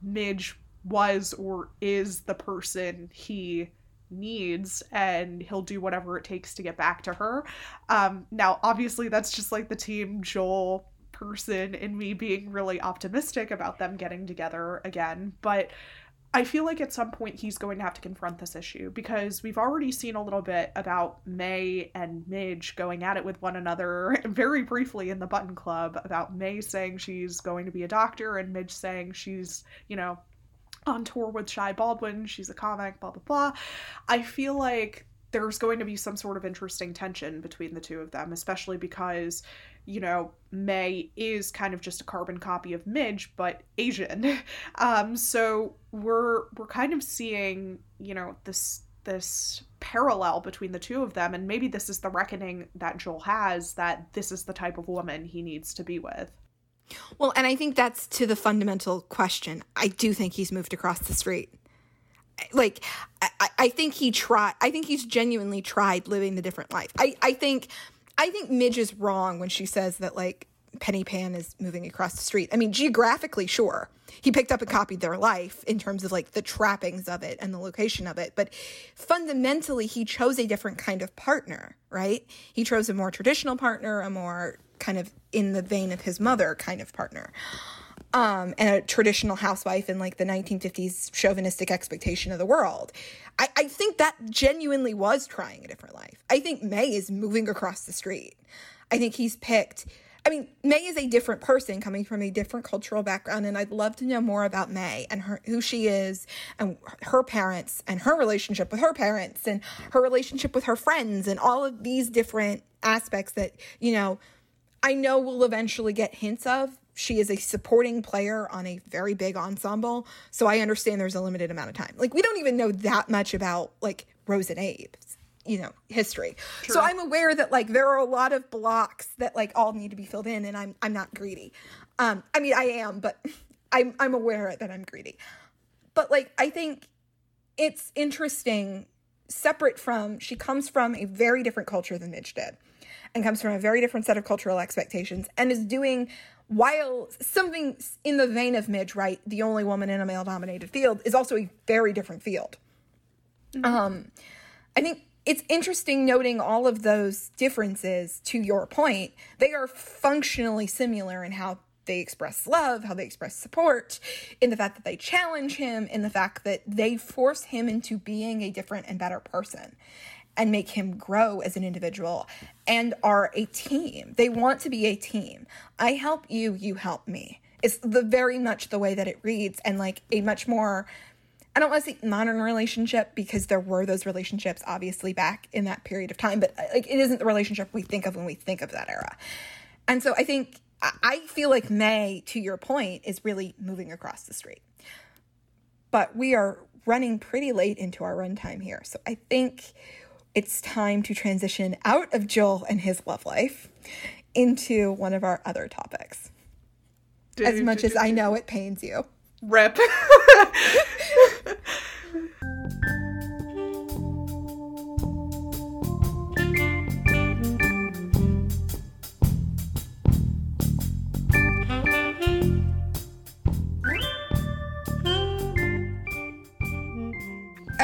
Midge was or is the person he needs and he'll do whatever it takes to get back to her. Um, now, obviously, that's just like the team Joel person in me being really optimistic about them getting together again. But I feel like at some point he's going to have to confront this issue because we've already seen a little bit about Mei and Midge going at it with one another very briefly in the Button Club about Mei saying she's going to be a doctor and Midge saying she's, you know, on tour with Shy Baldwin. She's a comic, blah, blah, blah. I feel like there's going to be some sort of interesting tension between the two of them, especially because, you know, Mei is kind of just a carbon copy of Midge, but Asian. Um, so we're we're kind of seeing, you know, this this parallel between the two of them, and maybe this is the reckoning that Joel has that this is the type of woman he needs to be with. Well, and I think that's to the fundamental question. I do think he's moved across the street. Like, I, I think he tried, I think he's genuinely tried living the different life. I, I think, I think Midge is wrong when she says that, like, Penny Pan is moving across the street. I mean, geographically, sure. He picked up and copied their life in terms of like the trappings of it and the location of it. But fundamentally, he chose a different kind of partner, right? He chose a more traditional partner, a more kind of in the vein of his mother kind of partner. Um, and a traditional housewife in like the 1950s chauvinistic expectation of the world. I, I think that genuinely was trying a different life. I think Mei is moving across the street. I think he's picked. I mean, Mei is a different person coming from a different cultural background, and I'd love to know more about Mei and her who she is, and her parents, and her relationship with her parents, and her relationship with her friends, and all of these different aspects that you know I know we'll eventually get hints of. She is a supporting player on a very big ensemble, so I understand there's a limited amount of time. Like we don't even know that much about like Rose and Abe's, you know, history. True. So I'm aware that like there are a lot of blocks that like all need to be filled in, and I'm I'm not greedy. Um, I mean I am, but I'm I'm aware that I'm greedy. But like I think it's interesting, separate from she comes from a very different culture than Midge did and comes from a very different set of cultural expectations and is doing while something in the vein of Midge, right, the only woman in a male dominated field is also a very different field. Mm-hmm. Um, I think it's interesting noting all of those differences to your point. They are functionally similar in how they express love, how they express support, in the fact that they challenge him, in the fact that they force him into being a different and better person and make him grow as an individual and are a team. They want to be a team. I help you, you help me. It's the very much the way that it reads and like a much more I don't want to say modern relationship because there were those relationships obviously back in that period of time, but uh, like it isn't the relationship we think of when we think of that era. And so I think I feel like Mei, to your point, is really moving across the street. But we are running pretty late into our runtime here. So I think it's time to transition out of Joel and his love life into one of our other topics. as much as I know it pains you. Rip.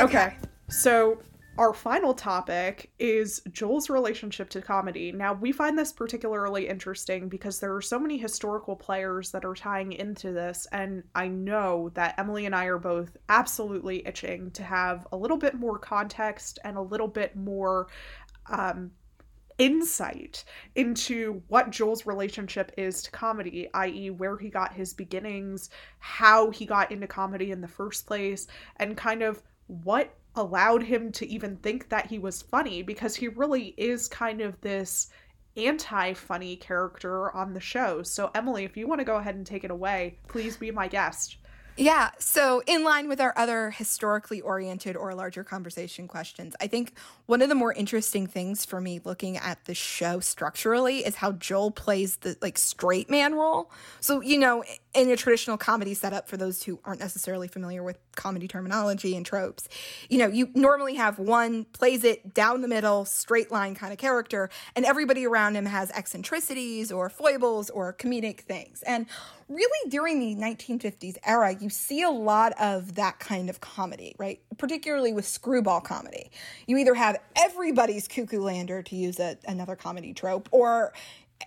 okay. So our final topic is Joel's relationship to comedy. Now, we find this particularly interesting because there are so many historical players that are tying into this, and I know that Emily and I are both absolutely itching to have a little bit more context and a little bit more um, insight into what Joel's relationship is to comedy, i.e., where he got his beginnings, how he got into comedy in the first place, and kind of what allowed him to even think that he was funny because he really is kind of this anti funny character on the show. So, Emily, if you want to go ahead and take it away, please be my guest. Yeah. So, in line with our other historically oriented or larger conversation questions, I think one of the more interesting things for me looking at the show structurally is how Joel plays the like straight man role. So, you know, in a traditional comedy setup, for those who aren't necessarily familiar with comedy terminology and tropes, you know, you normally have one plays it down the middle, straight line kind of character, and everybody around him has eccentricities or foibles or comedic things. And really during the 1950s era, you see a lot of that kind of comedy, right? Particularly with screwball comedy. You either have everybody's cuckoo lander, to use a, another comedy trope, or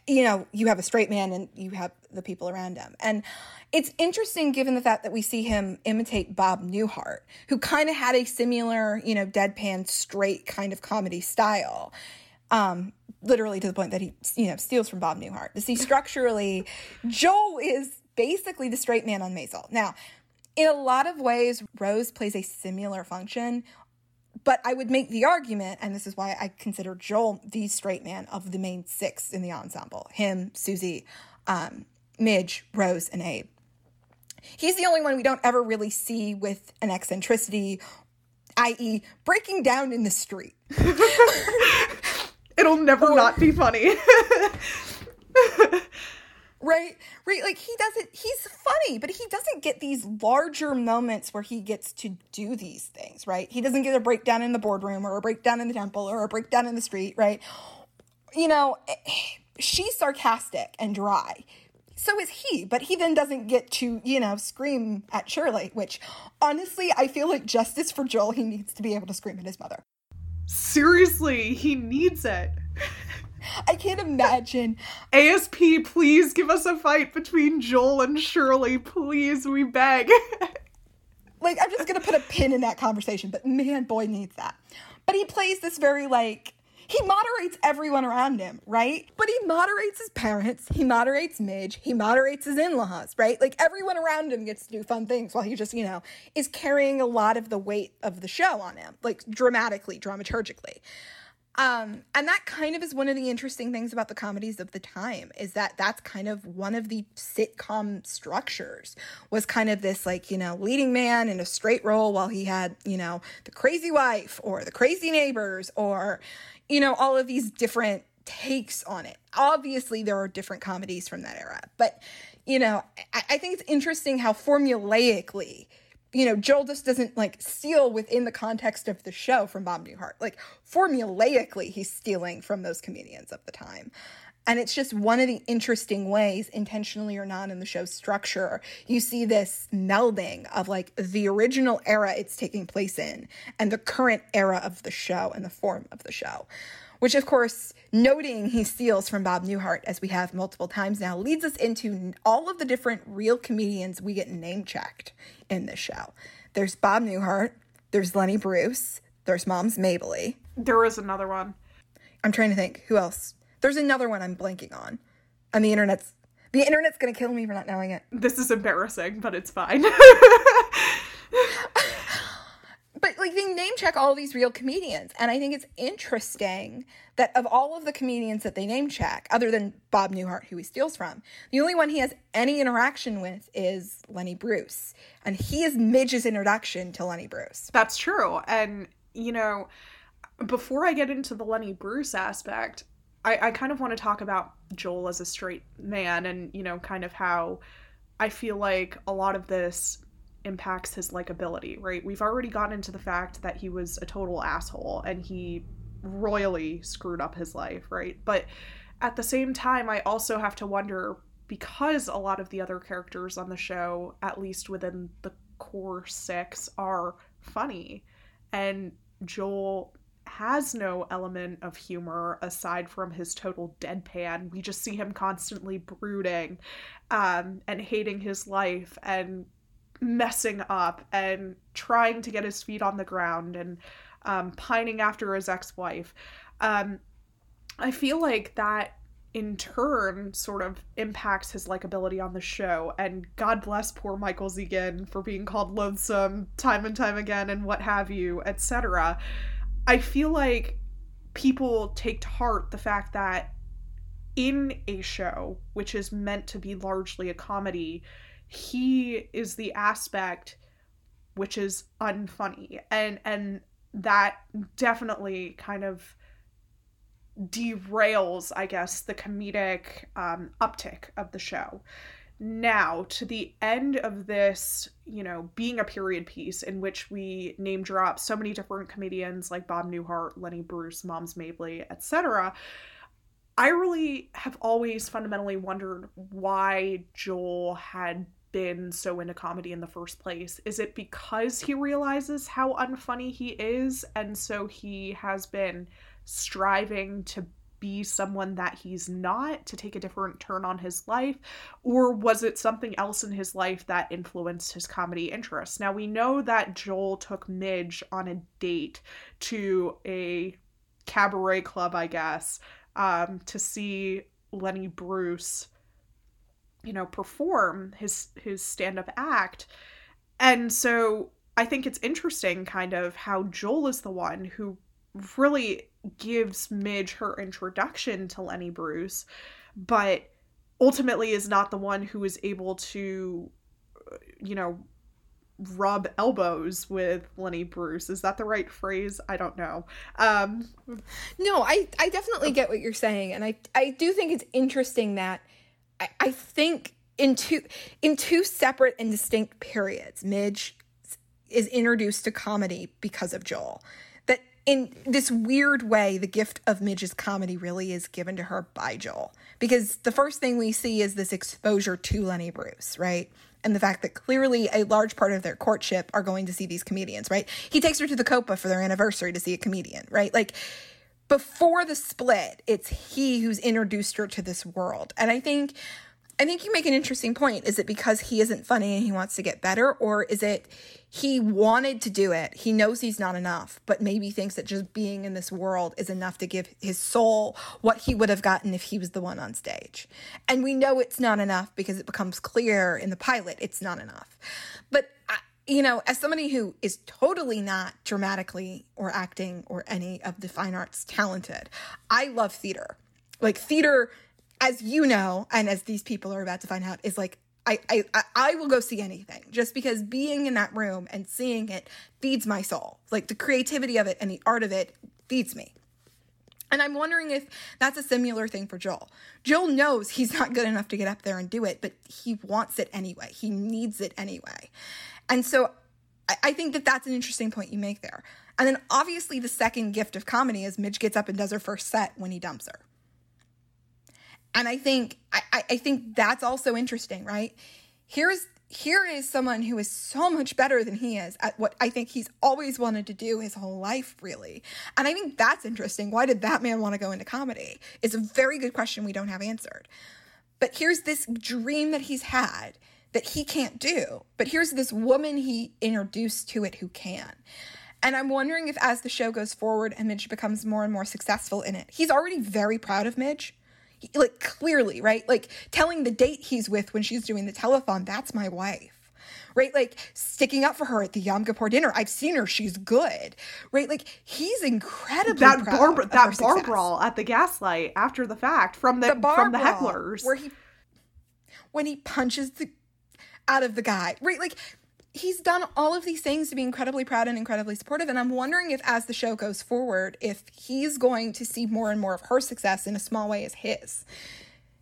you know, you have a straight man and you have the people around him. And it's interesting given the fact that we see him imitate Bob Newhart, who kind of had a similar, you know, deadpan straight kind of comedy style. Um, literally to the point that he, you know, steals from Bob Newhart. To see structurally, Joel is basically the straight man on Maisel. Now, in a lot of ways, Rose plays a similar function, but I would make the argument, and this is why I consider Joel the straight man of the main six in the ensemble him, Susie, um, Midge, Rose, and Abe. He's the only one we don't ever really see with an eccentricity, i.e., breaking down in the street. It'll never or, not be funny. right right like he doesn't he's funny but he doesn't get these larger moments where he gets to do these things right? He doesn't get a breakdown in the boardroom or a breakdown in the temple or a breakdown in the street right? You know eh, she's sarcastic and dry. So is he but he then doesn't get to you know scream at shirley which honestly i feel like justice for joel he needs to be able to scream at his mother seriously he needs it I can't imagine. ASP, please give us a fight between Joel and Shirley. Please, we beg. like, I'm just going to put a pin in that conversation, but man, boy needs that. But he plays this very, like, he moderates everyone around him, right? But he moderates his parents, he moderates Midge, he moderates his in laws, right? Like everyone around him gets to do fun things while he just, you know, is carrying a lot of the weight of the show on him, like dramatically, dramaturgically. Um, and that kind of is one of the interesting things about the comedies of the time is that that's kind of one of the sitcom structures was kind of this like you know leading man in a straight role while he had you know the crazy wife or the crazy neighbors or you know all of these different takes on it obviously there are different comedies from that era but you know I, I think it's interesting how formulaically you know, Joel just doesn't like steal within the context of the show from Bob Newhart. Like formulaically, he's stealing from those comedians of the time. And it's just one of the interesting ways, intentionally or not, in the show's structure, you see this melding of like the original era it's taking place in and the current era of the show and the form of the show which of course, noting he steals from Bob Newhart, as we have multiple times now, leads us into all of the different real comedians we get name checked in this show. There's Bob Newhart, there's Lenny Bruce, there's Moms Mabley. There is another one. I'm trying to think. Who else? There's another one I'm blanking on. And the internet's the internet's gonna kill me for not knowing it. This is embarrassing, but it's fine. but like they name check all these real comedians and i think it's interesting that of all of the comedians that they name check other than bob newhart who he steals from the only one he has any interaction with is lenny bruce and he is midge's introduction to lenny bruce that's true and you know before i get into the lenny bruce aspect i, I kind of want to talk about joel as a straight man and you know kind of how i feel like a lot of this impacts his likability, right? We've already gotten into the fact that he was a total asshole and he royally screwed up his life, right? But at the same time, I also have to wonder because a lot of the other characters on the show, at least within the core six, are funny and Joel has no element of humor aside from his total deadpan. We just see him constantly brooding um, and hating his life and messing up and trying to get his feet on the ground and um, pining after his ex wife. Um, I feel like that in turn sort of impacts his likability on the show and god bless poor michael zegen for being called loathsome time and time again and what have you etc i feel like people take to heart the fact that in a show which is meant to be largely a comedy he is the aspect which is unfunny and and that definitely kind of derails, I guess, the comedic um, uptick of the show. Now, to the end of this, you know, being a period piece in which we name drop so many different comedians like Bob Newhart, Lenny Bruce, Moms Mabley, etc., I really have always fundamentally wondered why Joel had been so into comedy in the first place? Is it because he realizes how unfunny he is and so he has been striving to be someone that he's not, to take a different turn on his life? Or was it something else in his life that influenced his comedy interests? Now, we know that Joel took Midge on a date to a cabaret club, I guess, um, to see Lenny Bruce, you know, perform his his stand-up act. And so I think it's interesting kind of how Joel is the one who really gives Midge her introduction to Lenny Bruce, but ultimately is not the one who is able to, you know, rub elbows with Lenny Bruce. Is that the right phrase? I don't know. Um No, I I definitely get what you're saying and I I do think it's interesting that I, I think in two in two separate and distinct periods, Midge is introduced to comedy because of Joel in this weird way, the gift of Midge's comedy really is given to her by Joel. Because the first thing we see is this exposure to Lenny Bruce, right? And the fact that clearly a large part of their courtship are going to see these comedians, right? He takes her to the Copa for their anniversary to see a comedian, right? Like before the split, it's he who's introduced her to this world. And I think I think you make an interesting point. Is it because he isn't funny and he wants to get better? Or is it he wanted to do it? He knows he's not enough, but maybe thinks that just being in this world is enough to give his soul what he would have gotten if he was the one on stage. And we know it's not enough because it becomes clear in the pilot it's not enough. But, you know, as somebody who is totally not dramatically or acting or any of the fine arts talented, I love theater. Like, theater as you know, and as these people are about to find out, is like I, I I will go see anything just because being in that room and seeing it feeds my soul. Like the creativity of it and the art of it feeds me. And I'm wondering if that's a similar thing for Joel. Joel knows he's not good enough to get up there and do it, but he wants it anyway. He needs it anyway. And so I, I think that that's an interesting point you make there. And then obviously the second gift of comedy is Midge gets up and does her first set when he dumps her and I think I, I think that's also interesting, right? Here's here is someone who is so much better than he is at what I think he's always wanted to do his whole life, really. And I think that's interesting. Why did that man want to go into comedy? It's a very good question we don't have answered. But here's this dream that he's had that he can't do. But here's this woman he introduced to it who can. And I'm wondering if as the show goes forward and Midge becomes more and more successful in it, he's already very proud of Midge like clearly, right? Like telling the date he's with when she's doing the telethon, that's my wife. Right, like sticking up for her at the Yom Kippur dinner. I've seen her; she's good. Right, like he's incredibly that bar that bar brawl at the gaslight after the fact from the, the from the hecklers, where he when he punches the out of the guy. Right, like he's done all of these things to be incredibly proud and incredibly supportive and i'm wondering if as the show goes forward if he's going to see more and more of her success in a small way as his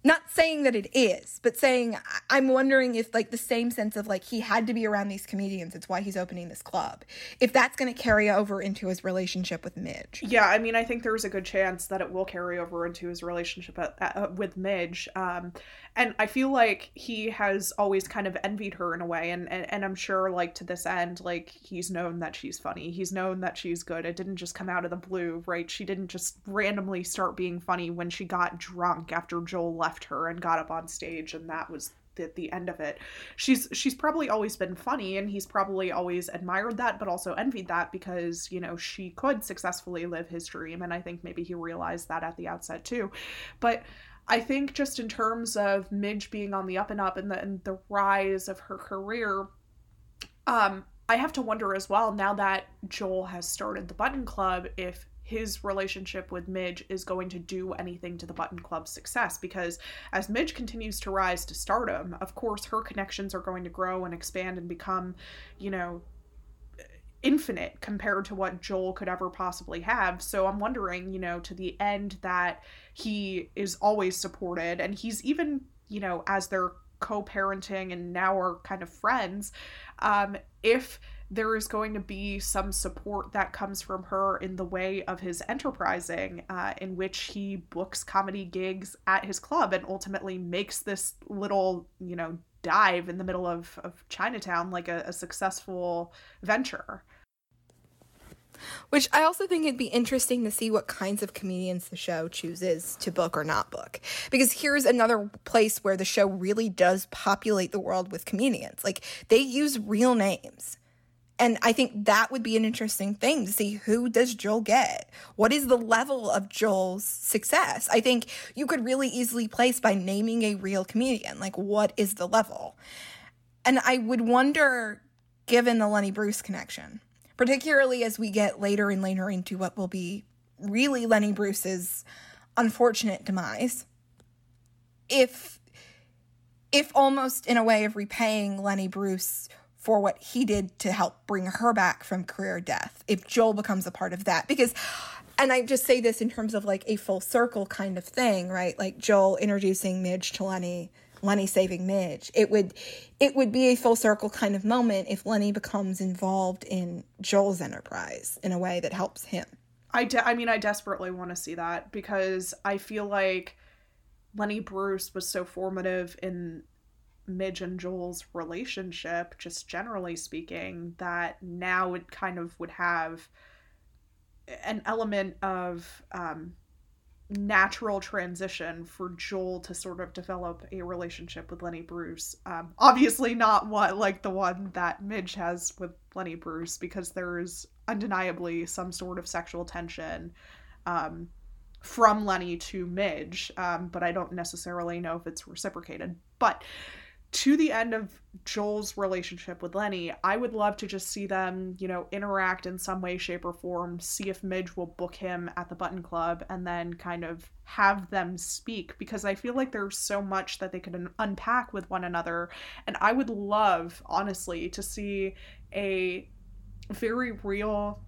not saying that it is, but saying I'm wondering if like the same sense of like he had to be around these comedians, it's why he's opening this club. If that's going to carry over into his relationship with Midge. Yeah, I mean, I think there's a good chance that it will carry over into his relationship at, at, with Midge. Um, and I feel like he has always kind of envied her in a way, and, and and I'm sure like to this end, like he's known that she's funny, he's known that she's good. It didn't just come out of the blue, right? She didn't just randomly start being funny when she got drunk after Joel left left her and got up on stage and that was the, the end of it. She's she's probably always been funny and he's probably always admired that but also envied that because you know she could successfully live his dream and i think maybe he realized that at the outset too. But I think just in terms of Midge being on the up and up and the, and the rise of her career, um, I have to wonder as well now that Joel has started the Button Club if his relationship with Midge is going to do anything to the Button Club's success because as Midge continues to rise to stardom, of course her connections are going to grow and expand and become, you know, infinite compared to what Joel could ever possibly have. So I'm wondering, you know, to the end that he is always supported and he's even, you know, as they're co-parenting and now are kind of friends, um, if there is going to be some support that comes from her in the way of his enterprising, uh, in which he books comedy gigs at his club and ultimately makes this little, you know, dive in the middle of, of Chinatown like a, a successful venture. Which I also think it'd be interesting to see what kinds of comedians the show chooses to book or not book. Because here's another place where the show really does populate the world with comedians. Like they use real names and I think that would be an interesting thing to see who does Joel get? What is the level of Joel's success? I think you could really easily place by naming a real comedian. Like, what is the level? And I would wonder, given the Lenny Bruce connection, particularly as we get later and later into what will be really Lenny Bruce's unfortunate demise, if if almost in a way of repaying Lenny Bruce for what he did to help bring her back from career death if Joel becomes a part of that. Because, and I just say this in terms of like a full circle kind of thing, right? Like Joel introducing Midge to Lenny, Lenny saving Midge. It would, it would be a full circle kind of moment if Lenny becomes involved in Joel's enterprise in a way that helps him. I, de- I mean, I desperately want to see that because I feel like Lenny Bruce was so formative in Midge and Joel's relationship, just generally speaking, that now it kind of would have an element of um, natural transition for Joel to sort of develop a relationship with Lenny Bruce. Um, obviously, not what like the one that Midge has with Lenny Bruce, because there is undeniably some sort of sexual tension um, from Lenny to Midge, um, but I don't necessarily know if it's reciprocated. But to the end of Joel's relationship with Lenny, I would love to just see them, you know, interact in some way, shape, or form, see if Midge will book him at the Button Club, and then kind of have them speak because I feel like there's so much that they un- unpack with one another. And I would love, honestly, to see a very real,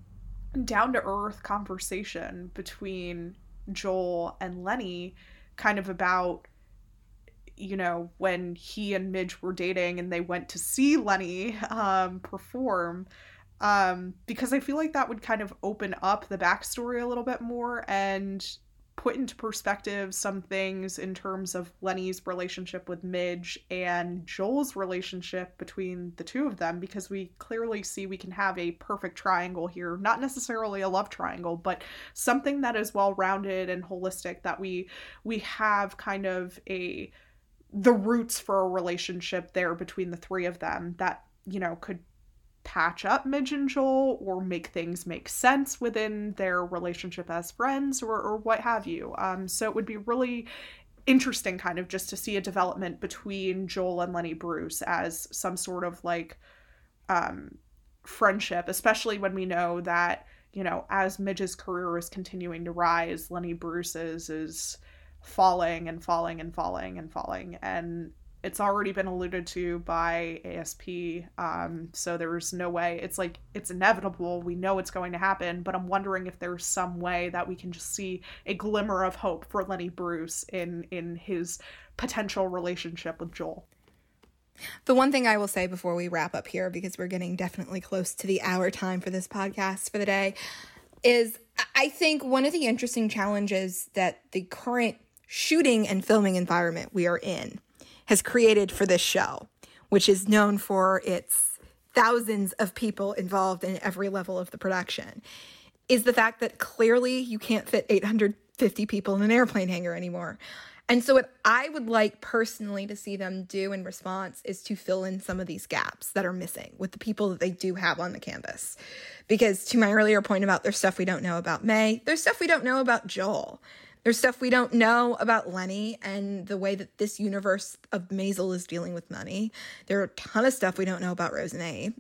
down to earth conversation between Joel and Lenny, kind of about you know, when he and Midge were dating and they went to see Lenny um, perform, um, because I feel like that would kind of open up the backstory a little bit more and put into perspective some things in terms of Lenny's relationship with Midge and Joel's relationship between the two of them because we clearly see we can have a perfect triangle here. Not necessarily a love triangle but something that is well rounded and holistic that we we have kind of a the roots for a relationship there between the three of them that, you know, could patch up Midge and Joel or make things make sense within their relationship as friends or, or what have you. Um, so it would be really interesting kind of just to see a development between Joel and Lenny Bruce as some sort of like um, friendship, especially when we know that, you know, as Midge's career is continuing to rise, Lenny Bruce's is falling and falling and falling and falling and it's already been alluded to by ASP. Um, so there's no way. It's like it's inevitable. We know it's going to happen, but I'm wondering if there's some way that we can just see a glimmer of hope for Lenny Bruce in in his potential relationship with Joel. The one thing I will say before we wrap up here, because we're getting definitely close to the hour time for this podcast for the day, is I think one of the interesting challenges that the current shooting and filming environment we are in has created for this show, which is known for its thousands of people involved in every level of the production, is the fact that clearly you can't fit 850 people in an airplane hangar anymore. And so, what I would like personally to see them do in response is to fill in some of these gaps that are missing with the people that they do have on the canvas. Because, to my earlier point about there's stuff we don't know about Mei, there's stuff we don't know about Joel. There's stuff we don't know about Lenny and the way that this universe of Maisel is dealing with money. There are a ton of stuff we don't know about Abe.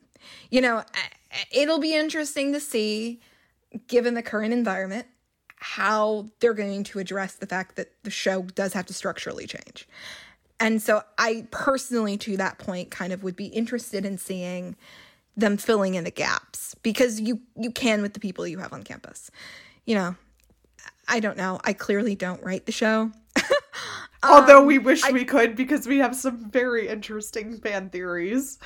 You know, it'll be interesting to see, given the current environment, how they're going to address the fact that the show does have to structurally change. And so I personally, to that point, kind of would be interested in seeing them filling in the gaps because you you can with the people you have on campus. You know, I don't know. I clearly don't write the show. Although um, we wish I, we could because we have some very interesting fan theories.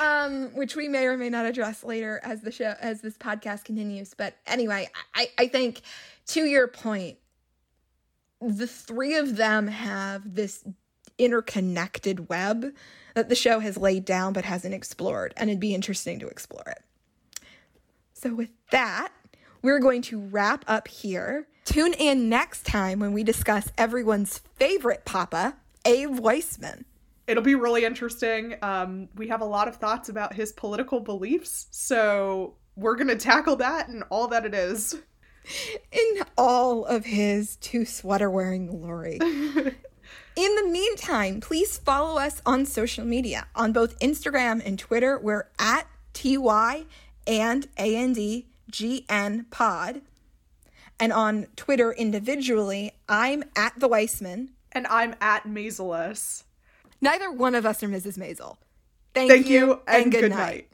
um, which we may or may not address later as the show as this podcast continues. But anyway, I, I think to your point, the three of them have this interconnected web that the show has laid down but hasn't explored, and it'd be interesting to explore it. So with that, we're going to wrap up here. Tune in next time when we discuss everyone's favorite papa, Abe Weissman it'll be really interesting. Um, we have a lot of thoughts about his political beliefs, so we're gonna tackle that and all that it is. In all of his two sweater wearing glory. In the meantime, please follow us on social media on both Instagram and Twitter. We're at TY and and ANDGN pod. And on Twitter individually, I'm at the Weissman. And I'm at Maiselus. Neither one of us are Mrs. Maisel. Thank, Thank you, you, and, and good, good night. night.